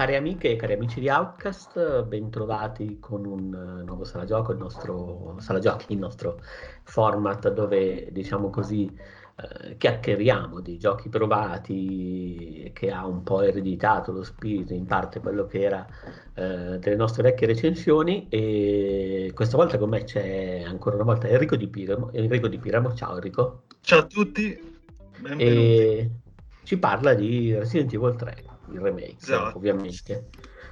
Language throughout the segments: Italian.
Cari amiche e cari amici di Outcast, bentrovati con un uh, nuovo sala gioco, il nostro sala giochi, il nostro format dove, diciamo così, uh, chiacchieriamo di giochi provati che ha un po' ereditato lo spirito, in parte quello che era uh, delle nostre vecchie recensioni e questa volta con me c'è ancora una volta Enrico Di Piramo. Enrico Di Piramo. Ciao Enrico. Ciao a tutti. Benvenuti. E ci parla di Resident Evil 3 il remake, esatto. ovviamente.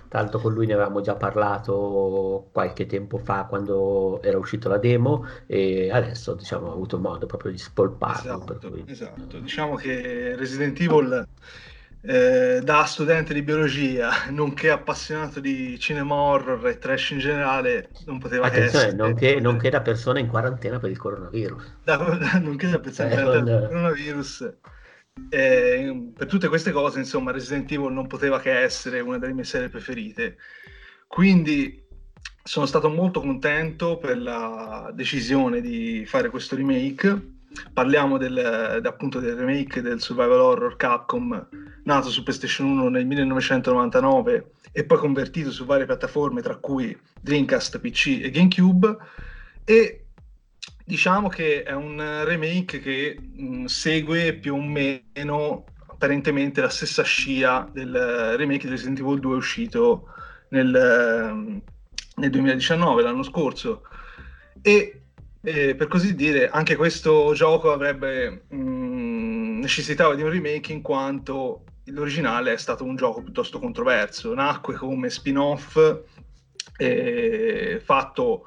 Tanto con lui ne avevamo già parlato qualche tempo fa quando era uscita la demo e adesso diciamo ho avuto modo proprio di spolparlo. Esatto, cui... esatto. diciamo che Resident Evil eh, da studente di biologia, nonché appassionato di cinema horror e trash in generale, non poteva Attenzione, essere. Nonché, nonché da persona in quarantena per il coronavirus. Da, nonché da persona in quarantena per il coronavirus eh, per tutte queste cose, insomma, Resident Evil non poteva che essere una delle mie serie preferite. Quindi sono stato molto contento per la decisione di fare questo remake. Parliamo del, appunto del remake del survival horror Capcom nato su PlayStation 1 nel 1999 e poi convertito su varie piattaforme tra cui Dreamcast, PC e GameCube e diciamo che è un remake che mh, segue più o meno apparentemente la stessa scia del remake di Resident Evil 2 uscito nel, nel 2019, l'anno scorso. E eh, per così dire, anche questo gioco avrebbe mh, necessitava di un remake in quanto l'originale è stato un gioco piuttosto controverso. Nacque come spin-off eh, fatto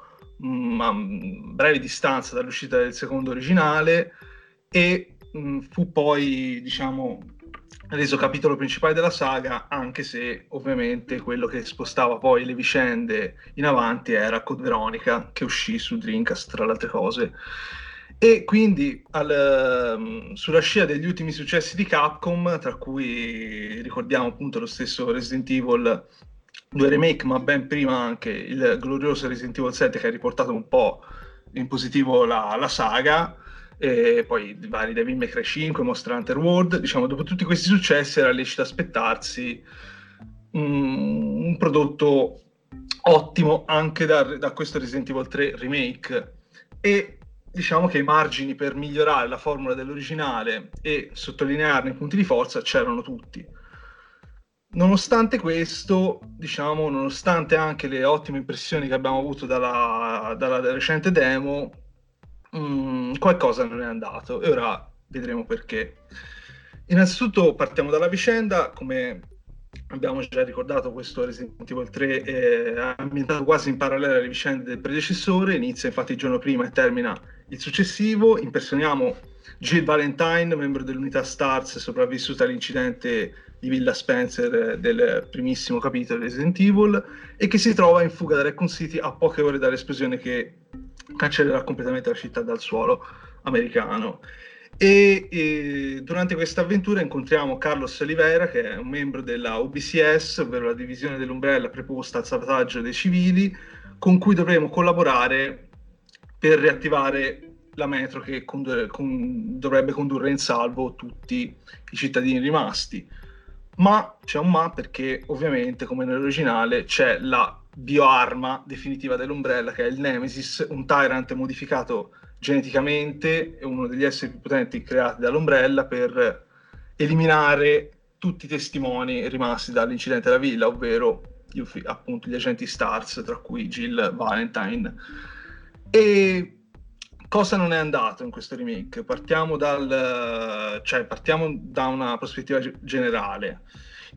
a breve distanza dall'uscita del secondo originale e mh, fu poi, diciamo, reso capitolo principale della saga, anche se ovviamente quello che spostava poi le vicende in avanti era Code Veronica, che uscì su Dreamcast, tra le altre cose. E quindi al, sulla scia degli ultimi successi di Capcom, tra cui ricordiamo appunto lo stesso Resident Evil due remake, ma ben prima anche il glorioso Resident Evil 7 che ha riportato un po' in positivo la, la saga, e poi vari Devil May Cry 5, Monster Hunter World, diciamo, dopo tutti questi successi era lecito aspettarsi un, un prodotto ottimo anche da, da, questo Resident Evil 3 remake. E diciamo che i margini per migliorare la formula dell'originale e sottolinearne i punti di forza c'erano tutti Nonostante questo, diciamo, nonostante anche le ottime impressioni che abbiamo avuto dalla, dalla recente demo, mh, mm, qualcosa non è andato. E ora vedremo perché. Innanzitutto partiamo dalla vicenda, come abbiamo già ricordato questo Resident Evil 3 è ambientato quasi in parallelo alle vicende del predecessore, inizia infatti il giorno prima e termina il successivo, impersoniamo Jill Valentine, membro dell'unità STARS sopravvissuta all'incidente di Villa Spencer del primissimo capitolo di Resident Evil e che si trova in fuga da Raccoon City a poche ore dall'esplosione che cancellerà completamente la città dal suolo americano. E, e, durante questa avventura incontriamo Carlos Oliveira, che è un membro della UBCS, ovvero la divisione dell'Umbrella preposta al salvataggio dei civili, con cui dovremo collaborare per riattivare la metro che condur- con- dovrebbe condurre in salvo tutti i cittadini rimasti. Ma c'è un ma perché ovviamente, come nell'originale, c'è la bioarma definitiva dell'Umbrella che è il Nemesis, un Tyrant modificato geneticamente, è uno degli esseri più potenti creati dall'Umbrella per eliminare tutti i testimoni rimasti dall'incidente della villa, ovvero appunto gli agenti STARS, tra cui Jill Valentine. E cosa non è andato in questo remake? Partiamo, dal, cioè, partiamo da una prospettiva generale.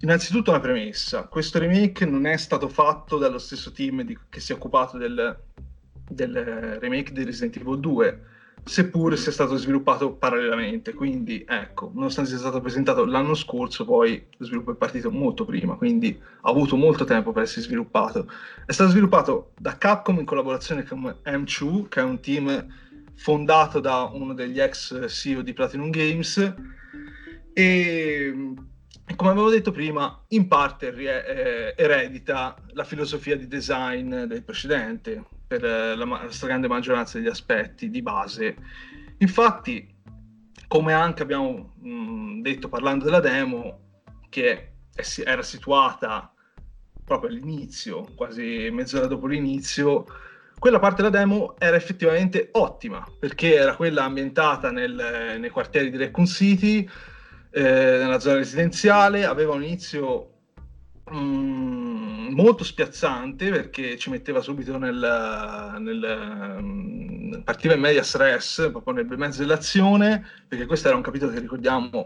Innanzitutto una premessa, questo remake non è stato fatto dallo stesso team di, che si è occupato del, del remake di Resident Evil 2, seppur sia stato sviluppato parallelamente. Quindi, ecco, nonostante sia stato presentato l'anno scorso, poi lo sviluppo è partito molto prima, quindi ha avuto molto tempo per essere sviluppato. È stato sviluppato da Capcom in collaborazione con M2, che è un team fondato da uno degli ex CEO di Platinum Games e come avevo detto prima, in parte eh, eredita la filosofia di design del precedente per la, la stragrande maggioranza degli aspetti di base. Infatti, come anche abbiamo mh, detto parlando della demo, che è, era situata proprio all'inizio, quasi mezz'ora dopo l'inizio, quella parte della demo era effettivamente ottima, perché era quella ambientata nel, nei quartieri di Raccoon City, eh, nella zona residenziale, aveva un inizio mm, molto spiazzante perché ci metteva subito nel, nel um, partiva in media stress proprio nel mezzo dell'azione perché questo era un capitolo che ricordiamo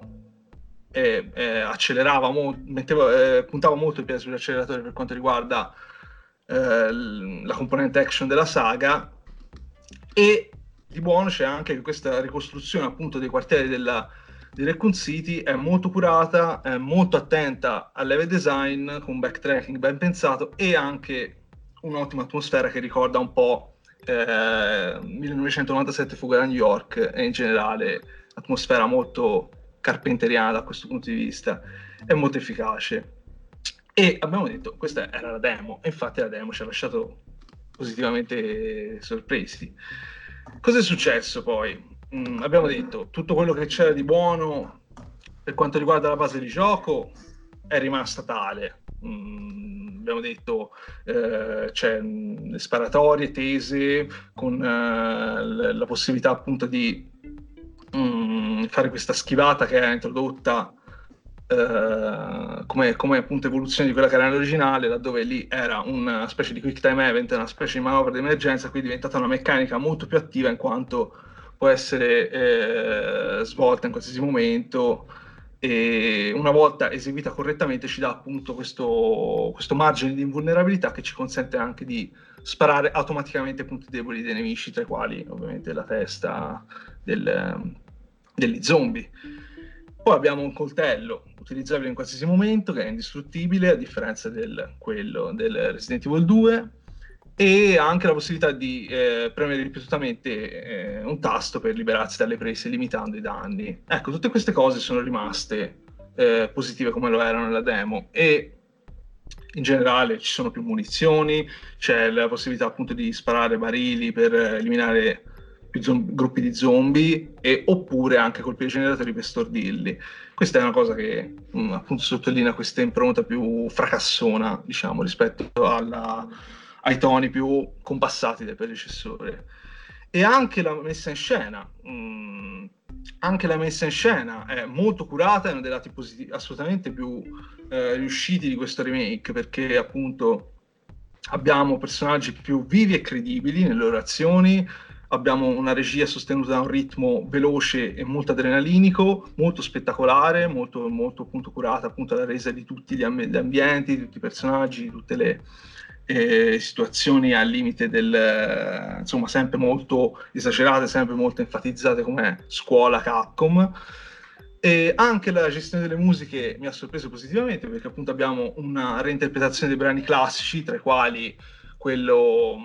eh, eh, accelerava mo- metteva, eh, puntava molto il piede sull'acceleratore per quanto riguarda eh, la componente action della saga. E di buono c'è anche che questa ricostruzione appunto dei quartieri della, di Raccoon City è molto curata, è molto attenta al level design con un backtracking ben pensato e anche un'ottima atmosfera che ricorda un po' eh, 1997 Fuga da New York e in generale atmosfera molto carpenteriana da questo punto di vista. È molto efficace e abbiamo detto questa era la demo e infatti la demo ci ha lasciato positivamente sorpresi. Cosa è successo poi? Mm, abbiamo detto tutto quello che c'era di buono per quanto riguarda la base di gioco è rimasta tale. Mm, abbiamo detto eh, c'è le sparatorie tese con eh, la possibilità appunto di mm, fare questa schivata che è introdotta eh, come, come, appunto evoluzione di quella che era l'originale, laddove lì era una specie di quick time event, una specie di manovra di emergenza, qui è diventata una meccanica molto più attiva in quanto può essere eh, svolta in qualsiasi momento e una volta eseguita correttamente ci dà appunto questo, questo margine di invulnerabilità che ci consente anche di sparare automaticamente punti deboli dei nemici, tra i quali ovviamente la testa del, degli zombie. Poi abbiamo un coltello utilizzabile in qualsiasi momento, che è indistruttibile, a differenza del quello del Resident Evil 2, e anche la possibilità di eh, premere ripetutamente eh, un tasto per liberarsi dalle prese, limitando i danni. Ecco, tutte queste cose sono rimaste eh, positive come lo erano nella demo e in generale ci sono più munizioni, c'è la possibilità appunto di sparare barili per eliminare più zombi, gruppi di zombie e, oppure anche colpire i generatori per stordirli. Questa è una cosa che mh, mm, appunto sottolinea questa impronta più fracassona, diciamo, rispetto alla, ai toni più compassati del predecessore. E anche la messa in scena. Mh, mm, anche la messa in scena è molto curata, è uno dei lati positivi, assolutamente più eh, riusciti di questo remake, perché appunto abbiamo personaggi più vivi e credibili nelle loro azioni, abbiamo una regia sostenuta da un ritmo veloce e molto adrenalinico, molto spettacolare, molto, molto appunto curata appunto la resa di tutti gli, amb- gli ambienti, di tutti i personaggi, di tutte le eh, situazioni al limite del, insomma, sempre molto esagerate, sempre molto enfatizzate come scuola Capcom. E anche la gestione delle musiche mi ha sorpreso positivamente perché appunto abbiamo una reinterpretazione dei brani classici, tra i quali quello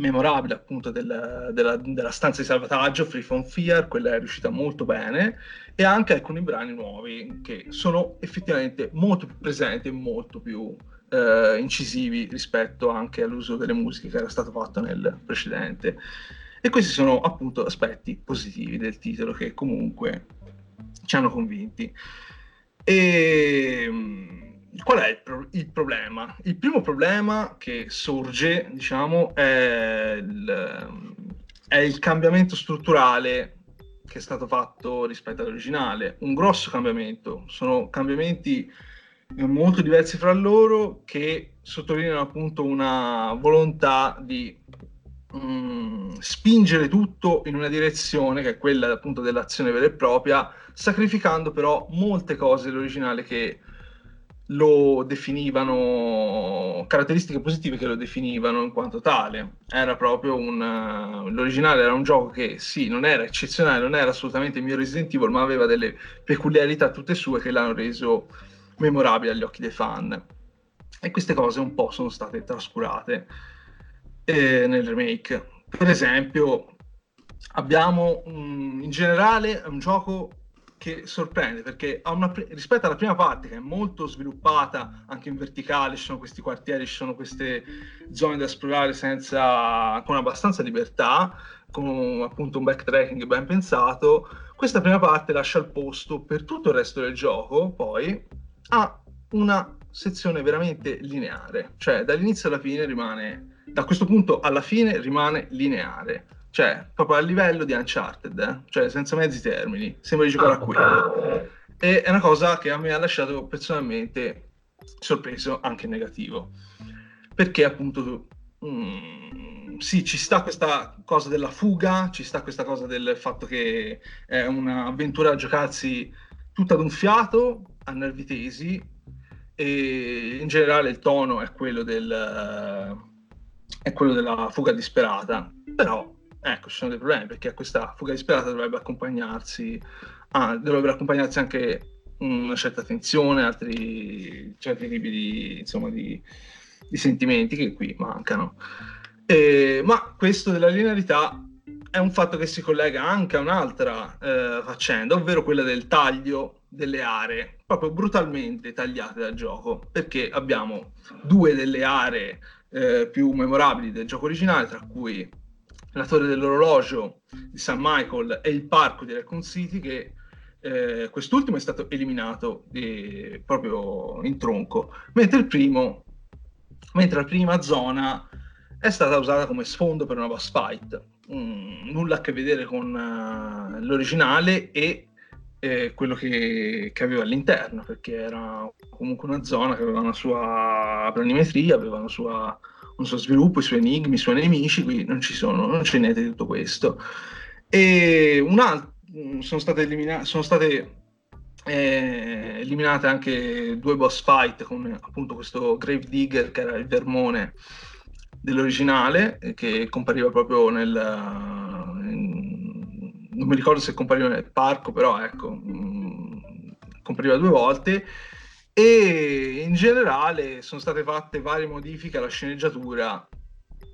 memorabile appunto del, della, della, stanza di salvataggio, Free From Fear, quella è riuscita molto bene, e anche alcuni brani nuovi che sono effettivamente molto più presenti e molto più eh, incisivi rispetto anche all'uso delle musiche che era stato fatto nel precedente. E questi sono appunto aspetti positivi del titolo che comunque ci hanno convinti. E qual è il, pro- il, problema? Il primo problema che sorge, diciamo, è il, è il, cambiamento strutturale che è stato fatto rispetto all'originale. Un grosso cambiamento. Sono cambiamenti molto diversi fra loro che sottolineano appunto una volontà di mh, mm, spingere tutto in una direzione che è quella appunto dell'azione vera e propria, sacrificando però molte cose dell'originale che lo definivano, caratteristiche positive che lo definivano in quanto tale. Era proprio un... Uh, l'originale era un gioco che sì, non era eccezionale, non era assolutamente il mio Resident Evil, ma aveva delle peculiarità tutte sue che l'hanno reso memorabile agli occhi dei fan. E queste cose un po' sono state trascurate eh, nel remake. Per esempio, abbiamo un, in generale un gioco che sorprende perché una, rispetto alla prima parte che è molto sviluppata anche in verticale, ci sono questi quartieri, ci sono queste zone da esplorare senza, con abbastanza libertà, con appunto un backtracking ben pensato, questa prima parte lascia il posto per tutto il resto del gioco poi a una sezione veramente lineare, cioè dall'inizio alla fine rimane, da questo punto alla fine rimane lineare, cioè proprio a livello di Uncharted, eh? cioè senza mezzi termini, sembra di giocare a quello. E è una cosa che a me ha lasciato personalmente sorpreso, anche negativo, perché appunto... Mm, sì, ci sta questa cosa della fuga, ci sta questa cosa del fatto che è un'avventura a giocarsi tutta ad un fiato, a nervi tesi, e in generale il tono è quello, del, è quello della fuga disperata. Però, ecco, ci sono dei problemi, perché a questa fuga disperata dovrebbe accompagnarsi, ah, dovrebbe accompagnarsi anche una certa tensione, altri certi tipi di, insomma, di, di sentimenti che qui mancano. Eh, ma questo della linearità è un fatto che si collega anche a un'altra eh, faccenda, ovvero quella del taglio delle aree, proprio brutalmente tagliate dal gioco, perché abbiamo due delle aree eh, più memorabili del gioco originale, tra cui la torre dell'orologio di St. Michael e il parco di Raccoon City, che eh, quest'ultimo è stato eliminato eh, proprio in tronco, mentre il primo, mentre la prima zona è stata usata come sfondo per una boss fight. Mm, nulla a che vedere con uh, l'originale e eh, quello che, che, aveva all'interno, perché era comunque una zona che aveva una sua planimetria, aveva una sua, un suo sviluppo, i suoi enigmi, i suoi nemici, qui non ci sono, non c'è niente di tutto questo. E un altro, mm, sono state, elimina- sono state eh, eliminate anche due boss fight con appunto questo Grave Digger che era il vermone dell'originale che compariva proprio nel in, non mi ricordo se compariva nel parco però ecco mh, mm, compariva due volte e in generale sono state fatte varie modifiche alla sceneggiatura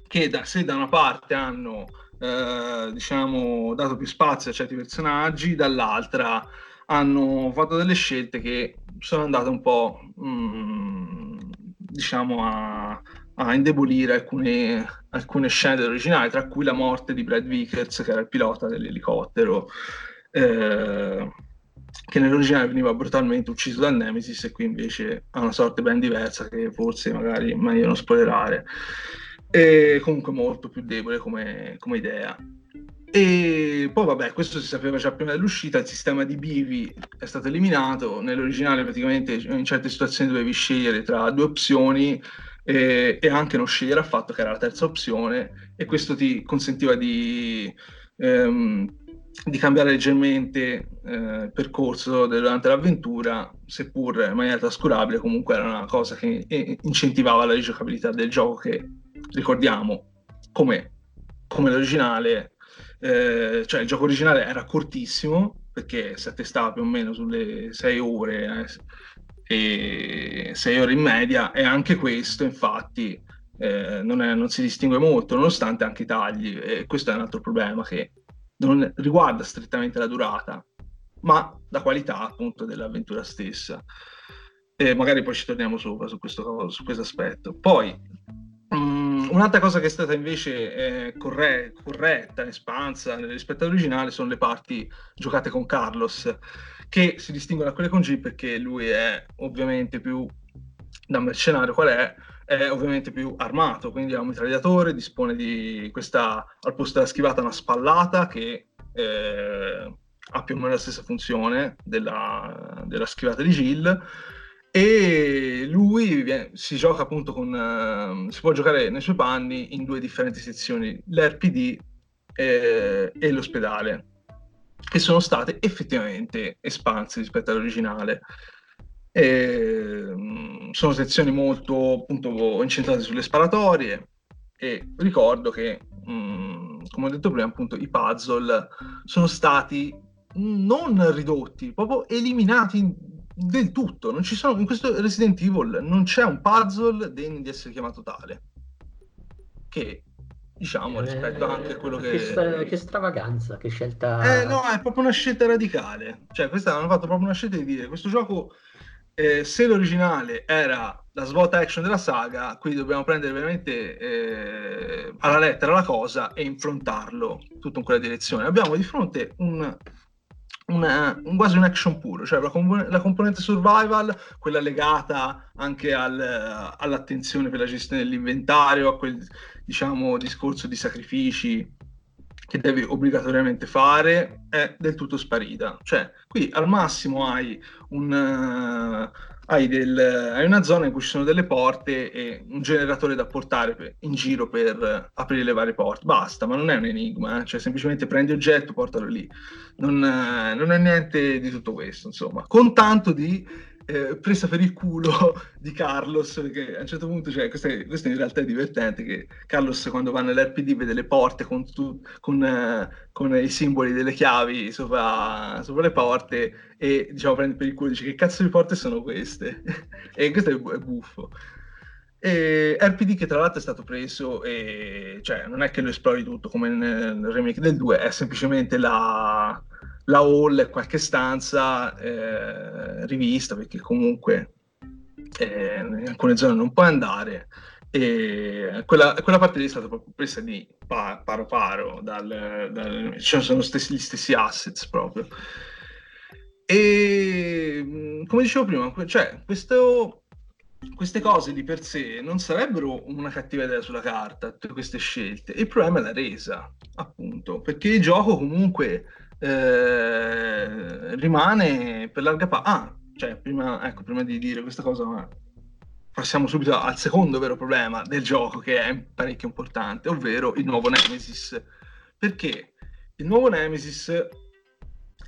che da, se da una parte hanno eh, diciamo dato più spazio a certi personaggi dall'altra hanno fatto delle scelte che sono andate un po' mh, mm, diciamo a, a indebolire alcune, alcune scene dell'originale, tra cui la morte di Brad Vickers, che era il pilota dell'elicottero, eh, che nell'originale veniva brutalmente ucciso da Nemesis e qui invece ha una sorte ben diversa che forse magari è meglio non spoilerare. E comunque molto più debole come, come idea. E poi vabbè, questo si sapeva già prima dell'uscita, il sistema di bivi è stato eliminato, nell'originale praticamente in certe situazioni dovevi scegliere tra due opzioni e, e, anche non scegliere affatto che era la terza opzione e questo ti consentiva di, ehm, di cambiare leggermente eh, il percorso durante l'avventura, seppur in maniera trascurabile, comunque era una cosa che incentivava la rigiocabilità del gioco che, ricordiamo, come, come l'originale, eh, cioè il gioco originale era cortissimo, perché si attestava più o meno sulle 6 ore, eh, e 6 ore in media e anche questo infatti eh, non, è, non, si distingue molto nonostante anche i tagli e questo è un altro problema che non riguarda strettamente la durata ma la qualità appunto dell'avventura stessa. E magari poi ci torniamo sopra su questo, su questo aspetto. Poi um, un'altra cosa che è stata invece eh, corre- corretta espansa rispetto all'originale sono le parti giocate con Carlos che si distinguono da quelle con G perché lui è ovviamente più da mercenario qual è, è ovviamente più armato, quindi ha un mitragliatore, dispone di questa, al posto della schivata, una spallata che eh, ha più o meno la stessa funzione della, della schivata di Jill e lui viene, si gioca appunto con, uh, si può giocare nei suoi panni in due differenti sezioni, l'RPD e, e l'ospedale che sono state effettivamente espanse rispetto all'originale. E, mm, sono sezioni molto appunto incentrate sulle sparatorie e ricordo che, mh, mm, come ho detto prima, appunto i puzzle sono stati non ridotti, proprio eliminati del tutto. Non ci sono, in questo Resident Evil non c'è un puzzle degno di essere chiamato tale. Che diciamo, rispetto eh, anche a quello che... Che, che stravaganza, che scelta... Eh no, è proprio una scelta radicale. Cioè, questa hanno fatto proprio una scelta di dire, questo gioco, eh, se l'originale era la svolta action della saga, qui dobbiamo prendere veramente eh, alla lettera la cosa e improntarlo tutto in quella direzione. Abbiamo di fronte un, una, un, quasi un action puro, cioè la, comp- la, componente survival, quella legata anche al, all'attenzione per la gestione dell'inventario, a quel diciamo discorso di sacrifici che devi obbligatoriamente fare, è del tutto sparita. Cioè, qui al massimo hai un, uh, hai, del, hai, una zona in cui ci sono delle porte e un generatore da portare per, in giro per aprire le varie porte. Basta, ma non è un enigma, eh? cioè semplicemente prendi oggetto, portalo lì. Non, eh, non, è niente di tutto questo, insomma. Con tanto di eh, presa per il culo di Carlos, perché a un certo punto, cioè, questo, è, questo in realtà è divertente, che Carlos quando va nell'RPD vede le porte con, tu, con, eh, con i simboli delle chiavi sopra, sopra, le porte e diciamo prende per il culo e dice che cazzo di porte sono queste? e questo è, è buffo. E RPD che tra l'altro è stato preso, e, cioè non è che lo esplori tutto come nel remake del 2, è semplicemente la, la hall qualche stanza eh, rivista perché comunque eh, in alcune zone non puoi andare. E quella, quella parte lì è stata proprio presa di pa- paro paro dal, dal, cioè sono stessi, gli stessi assets proprio. E come dicevo prima cioè questo queste cose di per sé non sarebbero una cattiva idea sulla carta, tutte queste scelte. Il problema è la resa, appunto, perché il gioco comunque eh, rimane per larga parte. Ah, cioè, prima, ecco, prima di dire questa cosa, passiamo subito al secondo vero problema del gioco, che è parecchio importante, ovvero il nuovo Nemesis. Perché il nuovo Nemesis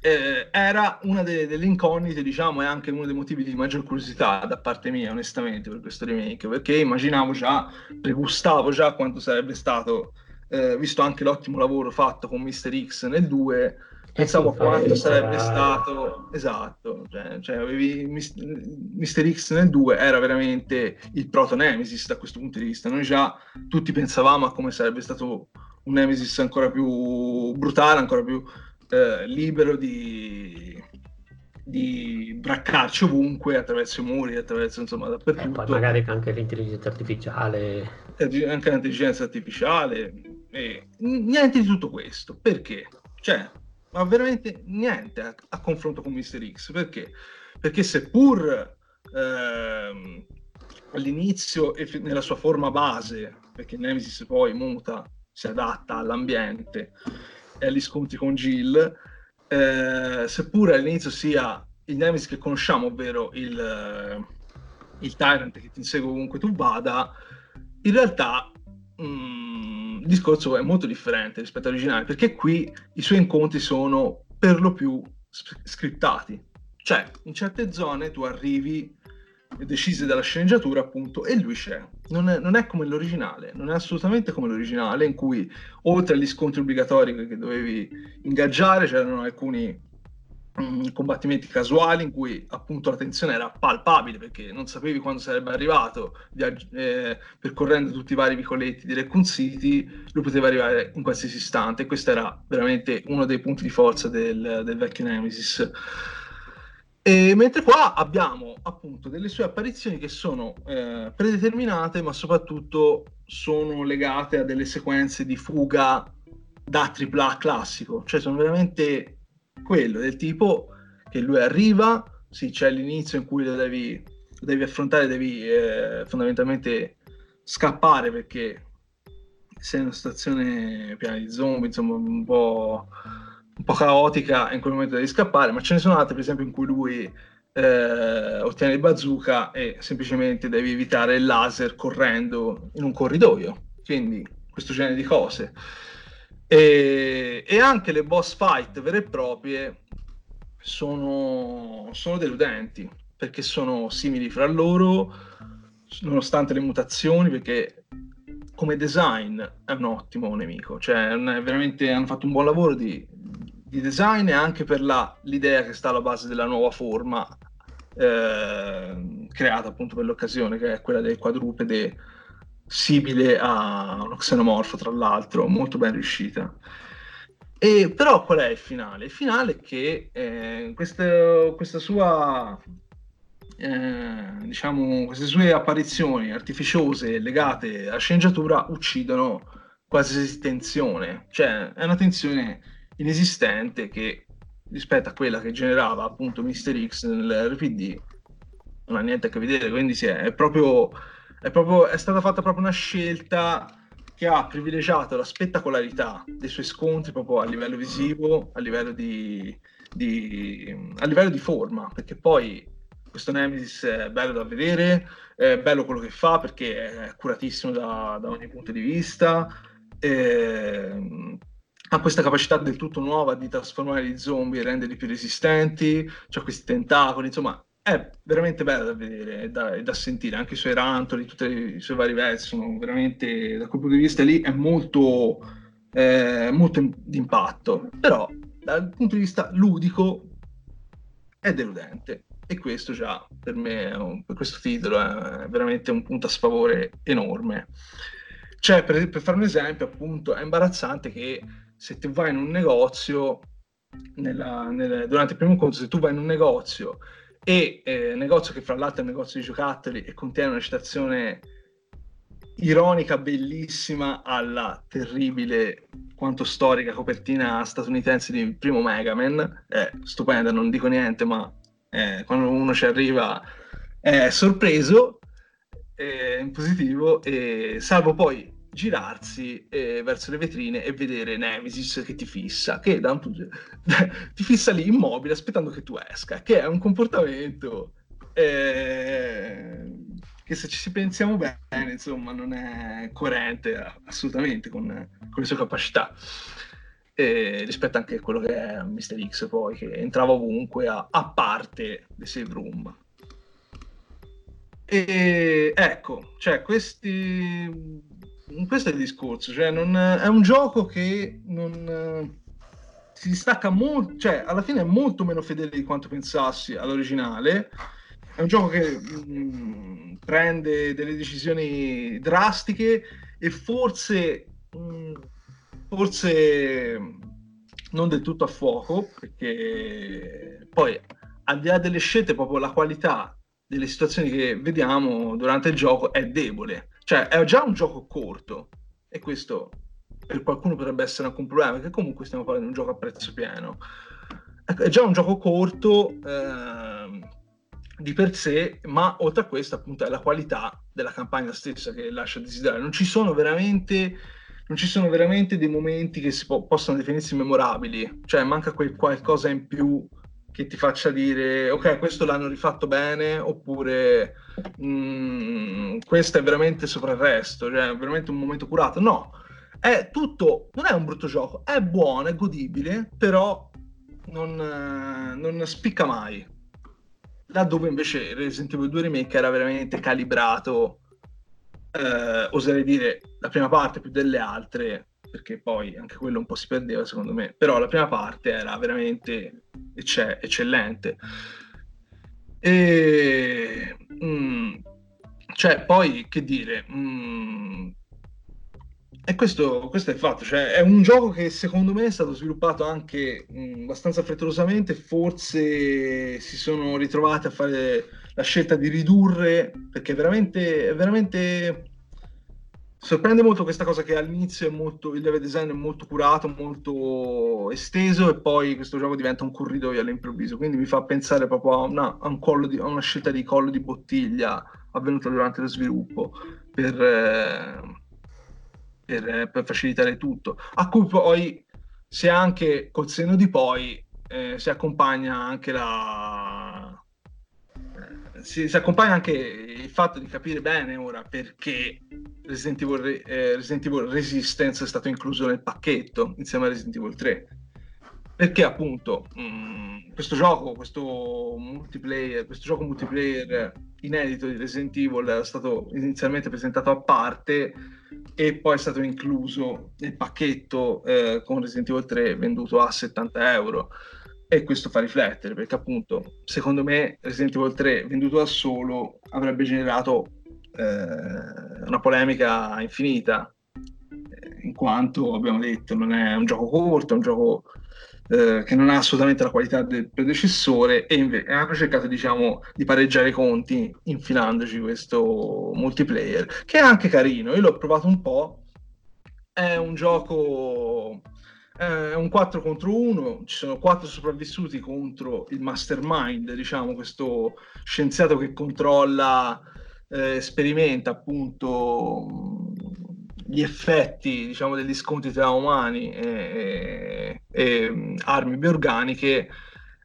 eh, era una delle, delle, incognite, diciamo, e anche uno dei motivi di maggior curiosità da parte mia, onestamente, per questo remake, perché immaginavo già, pregustavo già quanto sarebbe stato, eh, visto anche l'ottimo lavoro fatto con Mr. X nel 2, pensavo a quanto sarebbe stato esatto cioè, cioè avevi Mister X nel 2 era veramente il proto Nemesis da questo punto di vista noi già tutti pensavamo a come sarebbe stato un Nemesis ancora più brutale ancora più eh, libero di, di braccarci ovunque attraverso i muri attraverso insomma dappertutto eh, poi magari anche l'intelligenza artificiale eh, anche l'intelligenza artificiale e niente di tutto questo perché cioè ma veramente niente a, a confronto con Mister X. Perché? Perché seppur ehm, all'inizio e nella sua forma base, perché Nemesis poi muta, si adatta all'ambiente e agli scontri con Jill, eh, seppur all'inizio sia il Nemesis che conosciamo, ovvero il, il Tyrant che ti insegue ovunque tu vada, in realtà mh, mm, il discorso è molto differente rispetto all'originale, perché qui i suoi incontri sono per lo più scriptati. Cioè, in certe zone tu arrivi decise dalla sceneggiatura, appunto, e lui c'è. Non è, non è, come l'originale, non è assolutamente come l'originale, in cui oltre agli scontri obbligatori che dovevi ingaggiare, c'erano alcuni Mm, combattimenti casuali in cui appunto la tensione era palpabile perché non sapevi quando sarebbe arrivato viaggi- eh, percorrendo tutti i vari vicoletti di Raccoon City lui poteva arrivare in qualsiasi istante questo era veramente uno dei punti di forza del, del vecchio Nemesis e mentre qua abbiamo appunto delle sue apparizioni che sono eh, predeterminate ma soprattutto sono legate a delle sequenze di fuga da AAA classico. Cioè sono veramente quello del tipo che lui arriva, sì, c'è l'inizio in cui lo devi, lo devi affrontare, devi eh, fondamentalmente scappare perché sei in una situazione piena di zombie, insomma, un po', un po' caotica, in quel momento devi scappare, ma ce ne sono altre, per esempio, in cui lui eh, ottiene il bazooka e semplicemente devi evitare il laser correndo in un corridoio. Quindi questo genere di cose. E, e, anche le boss fight vere e proprie sono, sono deludenti perché sono simili fra loro nonostante le mutazioni perché come design è un ottimo nemico cioè veramente hanno fatto un buon lavoro di, di design e anche per la, l'idea che sta alla base della nuova forma eh, creata appunto per l'occasione che è quella del quadrupede simile a uno xenomorfo, tra l'altro, molto ben riuscita. E, però qual è il finale? Il finale è che eh, questa, questa sua eh, diciamo queste sue apparizioni artificiose legate alla sceneggiatura uccidono qualsiasi tensione, cioè è una tensione inesistente che rispetto a quella che generava appunto Mister X nell'RPD non ha niente a che vedere, quindi sì, è proprio, è proprio è stata fatta proprio una scelta che ha privilegiato la spettacolarità dei suoi scontri proprio a livello visivo, a livello di, di, a livello di forma, perché poi questo Nemesis è bello da vedere, è bello quello che fa perché è curatissimo da, da ogni punto di vista, ha questa capacità del tutto nuova di trasformare gli zombie e renderli più resistenti, ha questi tentacoli, insomma è veramente bello da vedere e da, da, sentire, anche i suoi rantoli, tutti i suoi vari versi, sono veramente, da quel punto di vista lì, è molto, eh, molto d'impatto, però dal punto di vista ludico è deludente e questo già per me, per questo titolo, è veramente un punto a sfavore enorme. Cioè, per, per fare un esempio, appunto, è imbarazzante che se tu vai in un negozio, nella, nel, durante il primo incontro, se tu vai in un negozio e eh, negozio che fra l'altro è un negozio di giocattoli e contiene una citazione ironica, bellissima alla terribile quanto storica copertina statunitense di primo Mega Man, è stupenda, non dico niente, ma eh, quando uno ci arriva è sorpreso, è in positivo, e salvo poi girarsi eh, verso le vetrine e vedere Nemesis che ti fissa, che da un punto ti fissa lì immobile aspettando che tu esca, che è un comportamento eh, che se ci pensiamo bene, insomma, non è coerente assolutamente con, con le sue capacità. E rispetto anche a quello che è Mr. X poi, che entrava ovunque a, a parte le save room. E ecco, cioè questi questo è il discorso, cioè non, è un gioco che non si distacca molto, cioè alla fine è molto meno fedele di quanto pensassi all'originale. È un gioco che mh, mm, prende delle decisioni drastiche e forse, mh, mm, forse non del tutto a fuoco, perché poi al di là delle scelte, proprio la qualità delle situazioni che vediamo durante il gioco è debole cioè, è già un gioco corto e questo per qualcuno potrebbe essere anche un problema, perché comunque stiamo parlando di un gioco a prezzo pieno. Ecco, è già un gioco corto eh, di per sé, ma oltre a questo, appunto, è la qualità della campagna stessa che lascia desiderare. Non ci sono veramente non ci sono veramente dei momenti che si po- possono definirsi memorabili, cioè manca quel qualcosa in più che ti faccia dire ok questo l'hanno rifatto bene oppure mm, questo è veramente sopra il resto cioè è veramente un momento curato no è tutto non è un brutto gioco è buono è godibile però non, non spicca mai. Laddove invece Resident Evil 2 Remake era veramente calibrato eh, oserei dire la prima parte più delle altre perché poi anche quello un po' si perdeva secondo me, però la prima parte era veramente ecce- eccellente. E, mm, cioè, poi che dire, mm, e questo, questo, è il fatto, cioè, è un gioco che secondo me è stato sviluppato anche mh, mm, abbastanza frettolosamente, forse si sono ritrovati a fare la scelta di ridurre, perché veramente, è veramente Sorprende molto questa cosa che all'inizio molto, il level design è molto curato, molto esteso e poi questo gioco diventa un corridoio all'improvviso, quindi mi fa pensare proprio a una, a un di, a una scelta di collo di bottiglia avvenuta durante lo sviluppo per, eh, per, eh, per facilitare tutto, a cui poi se anche col senno di poi eh, si accompagna anche la, si, si, accompagna anche il fatto di capire bene ora perché Resident Evil, eh, Resident Evil, Resistance è stato incluso nel pacchetto insieme a Resident Evil 3. Perché appunto mh, mm, questo gioco, questo multiplayer, questo gioco multiplayer inedito di Resident Evil era stato inizialmente presentato a parte e poi è stato incluso nel pacchetto eh, con Resident Evil 3 venduto a 70 euro e questo fa riflettere perché appunto secondo me Resident Evil 3 venduto da solo avrebbe generato eh, una polemica infinita eh, in quanto abbiamo detto non è un gioco corto, è un gioco eh, che non ha assolutamente la qualità del predecessore e invece hanno cercato diciamo di pareggiare i conti infilandoci questo multiplayer che è anche carino, io l'ho provato un po' è un gioco è un 4 contro 1, ci sono 4 sopravvissuti contro il mastermind, diciamo questo scienziato che controlla, eh, sperimenta appunto gli effetti diciamo, degli scontri tra umani e, e, e armi bioorganiche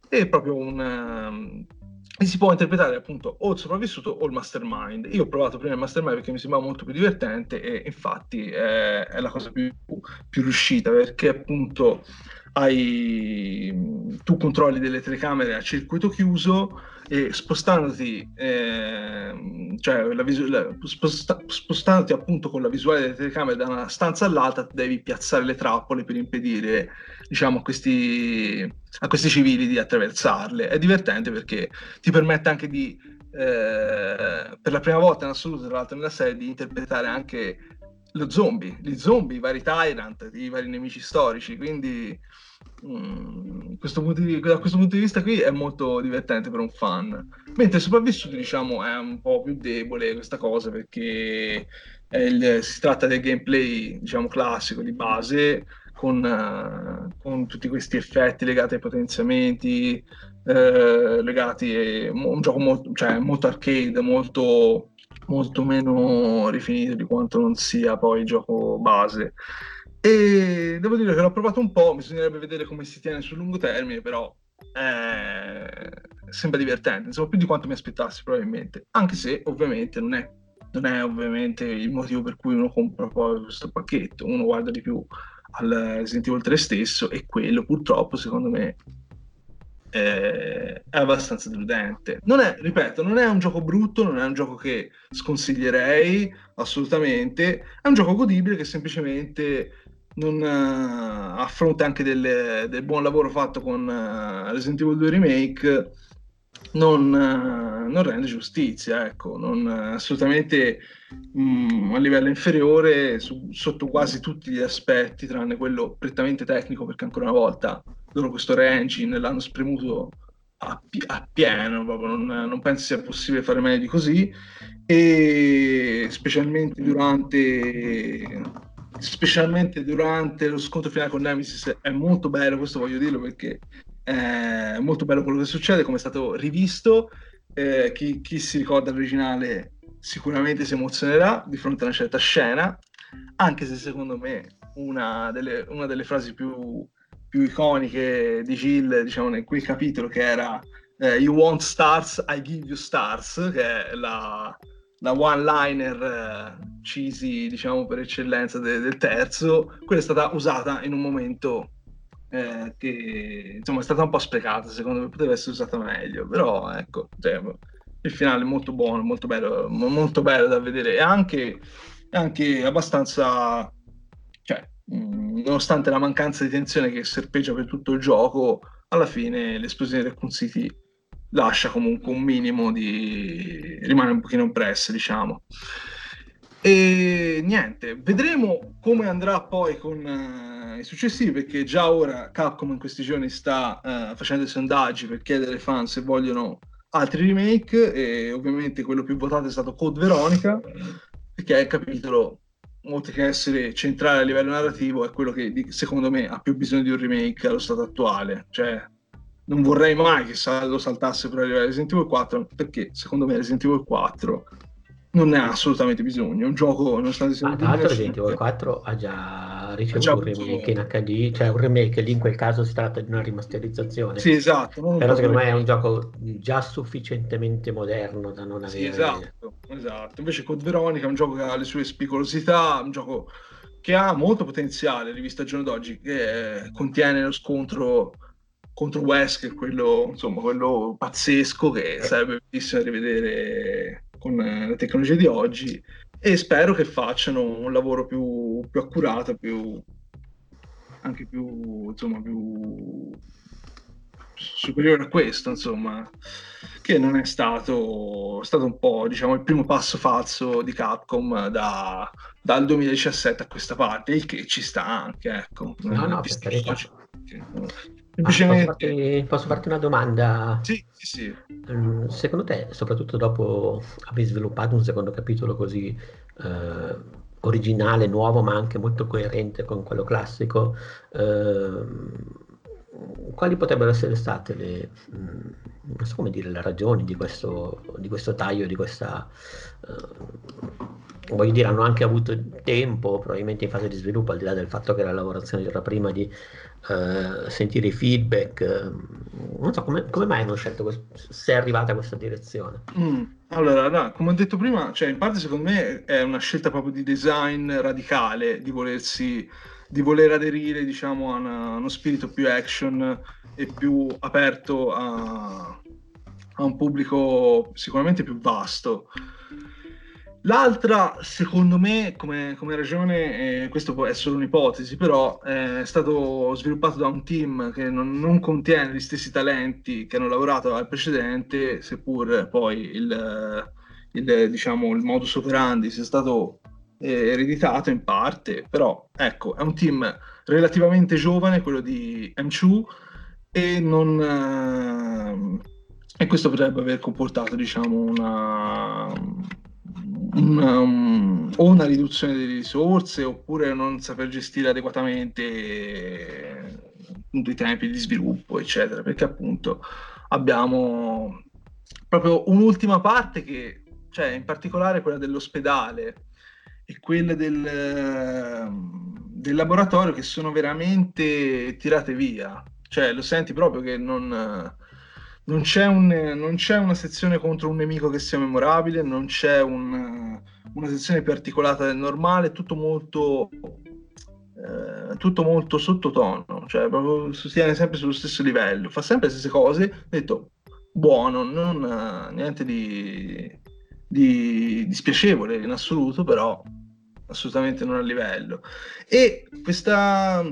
è proprio un e si può interpretare appunto o il sopravvissuto o il mastermind. Io ho provato prima il mastermind perché mi sembrava molto più divertente e infatti è, è la cosa più, più, riuscita perché appunto hai, tu controlli delle telecamere a circuito chiuso e spostandoti, eh, cioè la visu- la, sposta- spostandoti appunto con la visuale delle telecamere da una stanza all'altra devi piazzare le trappole per impedire diciamo, a, questi, a questi civili di attraversarle. È divertente perché ti permette anche di, eh, per la prima volta in assoluto, tra l'altro nella serie, di interpretare anche lo zombie, gli zombie, i vari tyrant, i vari nemici storici, quindi Mm, questo di, da questo punto di vista qui è molto divertente per un fan. Mentre sopravvissuto, diciamo, è un po' più debole questa cosa perché il, si tratta del gameplay, diciamo, classico di base con, uh, con tutti questi effetti legati ai potenziamenti, uh, legati a un gioco molto, cioè, molto arcade, molto, molto meno rifinito di quanto non sia poi il gioco base. E devo dire che l'ho provato un po', bisognerebbe vedere come si tiene sul lungo termine, però eh, sembra divertente, insomma più di quanto mi aspettassi probabilmente, anche se ovviamente non è, non è ovviamente il motivo per cui uno compra poi questo pacchetto, uno guarda di più al Resident Evil 3 stesso e quello purtroppo secondo me è abbastanza deludente. Non è, ripeto, non è un gioco brutto, non è un gioco che sconsiglierei assolutamente, è un gioco godibile che semplicemente non uh, affronta anche del, del, buon lavoro fatto con uh, Resident Evil 2 Remake non, uh, non rende giustizia ecco non, assolutamente um, a livello inferiore su, sotto quasi tutti gli aspetti tranne quello prettamente tecnico perché ancora una volta loro questo re-engine l'hanno spremuto a, a pieno non, non penso sia possibile fare meglio di così. E specialmente durante specialmente durante lo scontro finale con Nemesis è molto bello, questo voglio dirlo perché è molto bello quello che succede, come è stato rivisto. Eh, chi, chi, si ricorda l'originale sicuramente si emozionerà di fronte a una certa scena, anche se secondo me una delle, una delle frasi più, più, iconiche di Jill, diciamo, in quel capitolo che era eh, You want stars, I give you stars, che è la, la one-liner eh, cheesy, diciamo per eccellenza de- del terzo, quella è stata usata in un momento eh, che insomma è stata un po' sprecata, secondo me poteva essere usata meglio, però ecco, cioè, il finale molto buono, molto bello, molto bello da vedere e anche, anche abbastanza, cioè, mh, nonostante la mancanza di tensione che serpeggia per tutto il gioco, alla fine l'esplosione del Raccoon City lascia comunque un minimo di... rimane un pochino impressa, diciamo. E niente, vedremo come andrà poi con uh, i successivi, perché già ora Capcom in questi giorni sta uh, facendo sondaggi per chiedere ai fan se vogliono altri remake e ovviamente quello più votato è stato Code Veronica, perché è il capitolo, oltre che essere centrale a livello narrativo, è quello che secondo me ha più bisogno di un remake allo stato attuale, cioè non vorrei mai che lo saltasse per arrivare a Resident Evil 4 perché secondo me Resident Evil 4 non ne ha assolutamente bisogno. Un gioco, nonostante sia. Ah, tra l'altro, Resident Evil 4 ha già ricevuto già un remake in HD, cioè un remake lì in quel caso si tratta di una rimasterizzazione. Sì, esatto. Però secondo me è un gioco già sufficientemente moderno da non avere. Sì, esatto, esatto. Invece Code Veronica è un gioco che ha le sue spicolosità, un gioco che ha molto potenziale, rivista al giorno d'oggi, che contiene lo scontro contro Wesker, quello, insomma, quello pazzesco che sarebbe bellissimo rivedere con le tecnologie di oggi e spero che facciano un lavoro più, più accurato, più, anche più, insomma, più superiore a questo, insomma, che non è stato, è stato un po', diciamo, il primo passo falso di Capcom da, dal 2017 a questa parte, il che ci sta anche, ecco. No, no, per carità. Posso farti, posso, farti, una domanda? Sì, sì, sì. Mm, secondo te, soprattutto dopo aver sviluppato un secondo capitolo così eh, originale, nuovo, ma anche molto coerente con quello classico, ehm, quali potrebbero essere state le, non so come dire, le ragioni di questo, di questo taglio, di questa... Uh, voglio dire, hanno anche avuto tempo, probabilmente in fase di sviluppo, al di là del fatto che la lavorazione era prima di uh, sentire i feedback. Uh, non so come, come, mai hanno scelto, questo, se è arrivata a questa direzione. Mm. Allora, no, come ho detto prima, cioè in parte secondo me è una scelta proprio di design radicale, di volersi, di voler aderire, diciamo, a, una, a uno spirito più action e più aperto a, a un pubblico sicuramente più vasto. L'altra, secondo me, come, come ragione, eh, questo è solo un'ipotesi, però è stato sviluppato da un team che non, non, contiene gli stessi talenti che hanno lavorato al precedente, seppur poi il, il, diciamo, il modus operandi sia stato eh, ereditato in parte, però ecco, è un team relativamente giovane, quello di M2, e non... Eh, e questo potrebbe aver comportato, diciamo, una una, um, o una riduzione delle risorse oppure non saper gestire adeguatamente i tempi di sviluppo, eccetera, perché appunto abbiamo proprio un'ultima parte che, cioè in particolare quella dell'ospedale e quelle del, del laboratorio che sono veramente tirate via, cioè lo senti proprio che non non c'è, un, non c'è, una sezione contro un nemico che sia memorabile, non c'è un, una sezione più articolata del normale, tutto molto, eh, tutto molto sottotono, cioè proprio si tiene sempre sullo stesso livello, fa sempre le stesse cose, detto buono, non, niente di, di, di spiacevole in assoluto, però assolutamente non a livello. E questa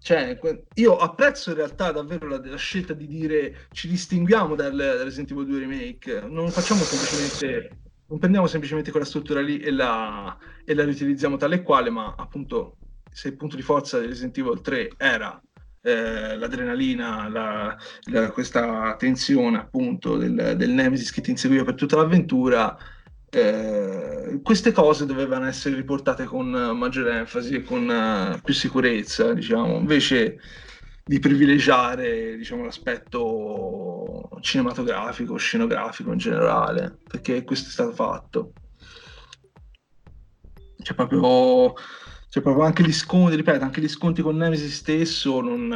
cioè, io apprezzo in realtà davvero la, la, scelta di dire ci distinguiamo dal, dal Resident Evil 2 Remake, non facciamo semplicemente, non prendiamo semplicemente quella struttura lì e la, e la riutilizziamo tale e quale, ma appunto se il punto di forza del Resident Evil 3 era eh, l'adrenalina, la, la, questa tensione appunto del, del Nemesis che ti inseguiva per tutta l'avventura, eh, queste cose dovevano essere riportate con maggiore enfasi e con uh, più sicurezza, diciamo, invece di privilegiare diciamo, l'aspetto cinematografico, scenografico in generale, perché questo è stato fatto. C'è proprio, c'è proprio anche gli sconti, ripeto, anche gli sconti con Nemesis stesso non,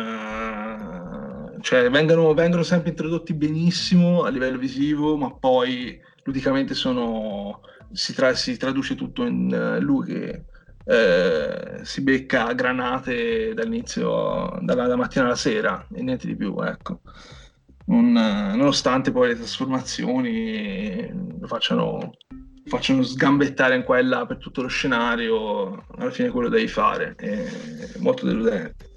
uh, cioè, vengono, vengono sempre introdotti benissimo a livello visivo, ma poi ludicamente sono, si, tra, si traduce tutto in uh, lui che eh, si becca granate dall'inizio, dalla, dalla, mattina alla sera e niente di più, ecco. Non, nonostante poi le trasformazioni lo facciano, facciano sgambettare in qua là per tutto lo scenario, alla fine quello devi fare, è molto deludente.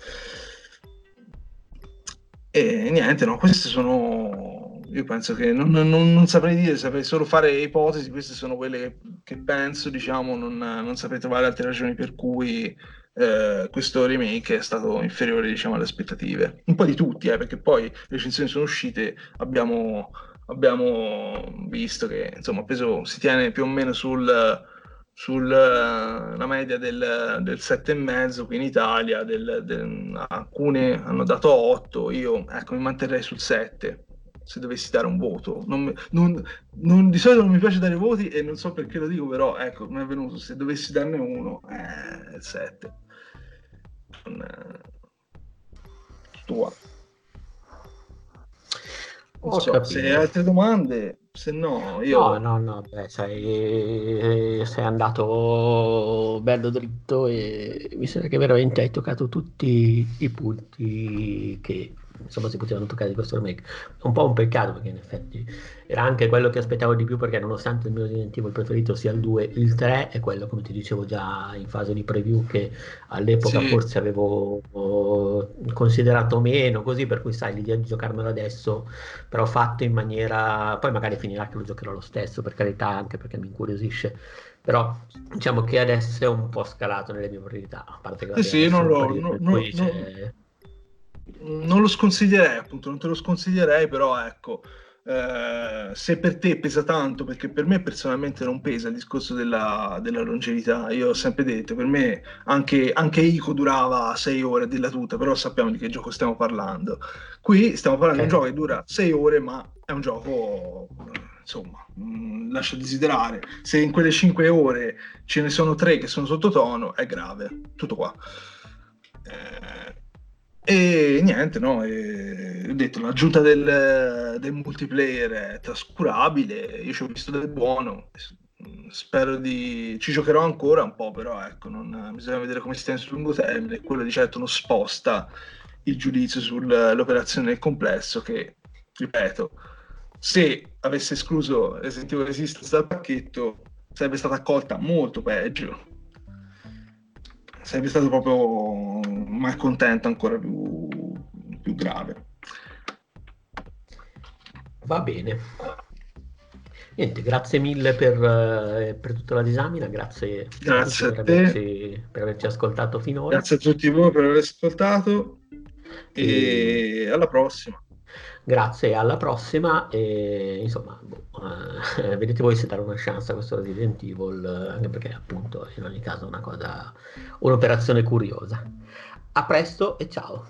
E niente, no, queste sono io penso che non, non, non, saprei dire, saprei solo fare ipotesi, queste sono quelle che, che penso, diciamo, non, non, saprei trovare altre ragioni per cui eh, questo remake è stato inferiore, diciamo, alle aspettative. Un po' di tutti, eh, perché poi le recensioni sono uscite, abbiamo, abbiamo visto che, insomma, peso si tiene più o meno sul sulla media del, del 7,5 qui in Italia, del, del, alcune hanno dato 8, io ecco, mi manterrei sul 7 se dovessi dare un voto. Non, non, non, di solito non mi piace dare voti e non so perché lo dico, però ecco, mi è venuto, se dovessi darne uno, eh, 7. Non, eh, tua. So, se hai altre domande, se no io... No, no, no, beh, sei, sei andato bello dritto e mi sembra che veramente hai toccato tutti i punti che insomma si potevano toccare di questo remake. Un po' un peccato perché in effetti era anche quello che aspettavo di più perché nonostante il mio Resident Evil preferito sia il 2, il 3 è quello come ti dicevo già in fase di preview che all'epoca sì. forse avevo oh, considerato meno così per cui sai l'idea di giocarmelo adesso però fatto in maniera poi magari finirà che lo giocherò lo stesso per carità anche perché mi incuriosisce però diciamo che adesso è un po' scalato nelle mie priorità a parte che sì, sì non lo, no, no, non lo sconsiglierei, appunto, non te lo sconsiglierei, però ecco, Uh, se per te pesa tanto, perché per me personalmente non pesa il discorso della, della longevità, io ho sempre detto, per me anche, anche Ico durava 6 ore a dirla tutta, però sappiamo di che gioco stiamo parlando. Qui stiamo parlando okay. di un gioco che dura 6 ore, ma è un gioco, insomma, mh, mm, lascia desiderare. Se in quelle 5 ore ce ne sono 3 che sono sottotono, è grave, tutto qua. Eh, e niente, no, e, ho detto l'aggiunta del, del, multiplayer è trascurabile, io ci ho visto del buono, spero di... ci giocherò ancora un po', però ecco, non, bisogna vedere come si tiene sul lungo termine, quello di certo non sposta il giudizio sull'operazione nel complesso che, ripeto, se avesse escluso Resident Evil Resistance dal pacchetto sarebbe stata accolta molto peggio sarebbe stato proprio malcontento ancora più, più grave. Va bene. Niente, grazie mille per, eh, per tutta la disamina, grazie, grazie per, averci, per, averci, ascoltato finora. Grazie a tutti voi per aver ascoltato e, e alla prossima. Grazie, alla prossima e insomma, boh, eh, vedete voi se dare una chance a questo Resident Evil, anche perché appunto in ogni caso è una cosa, un'operazione curiosa. A presto e ciao!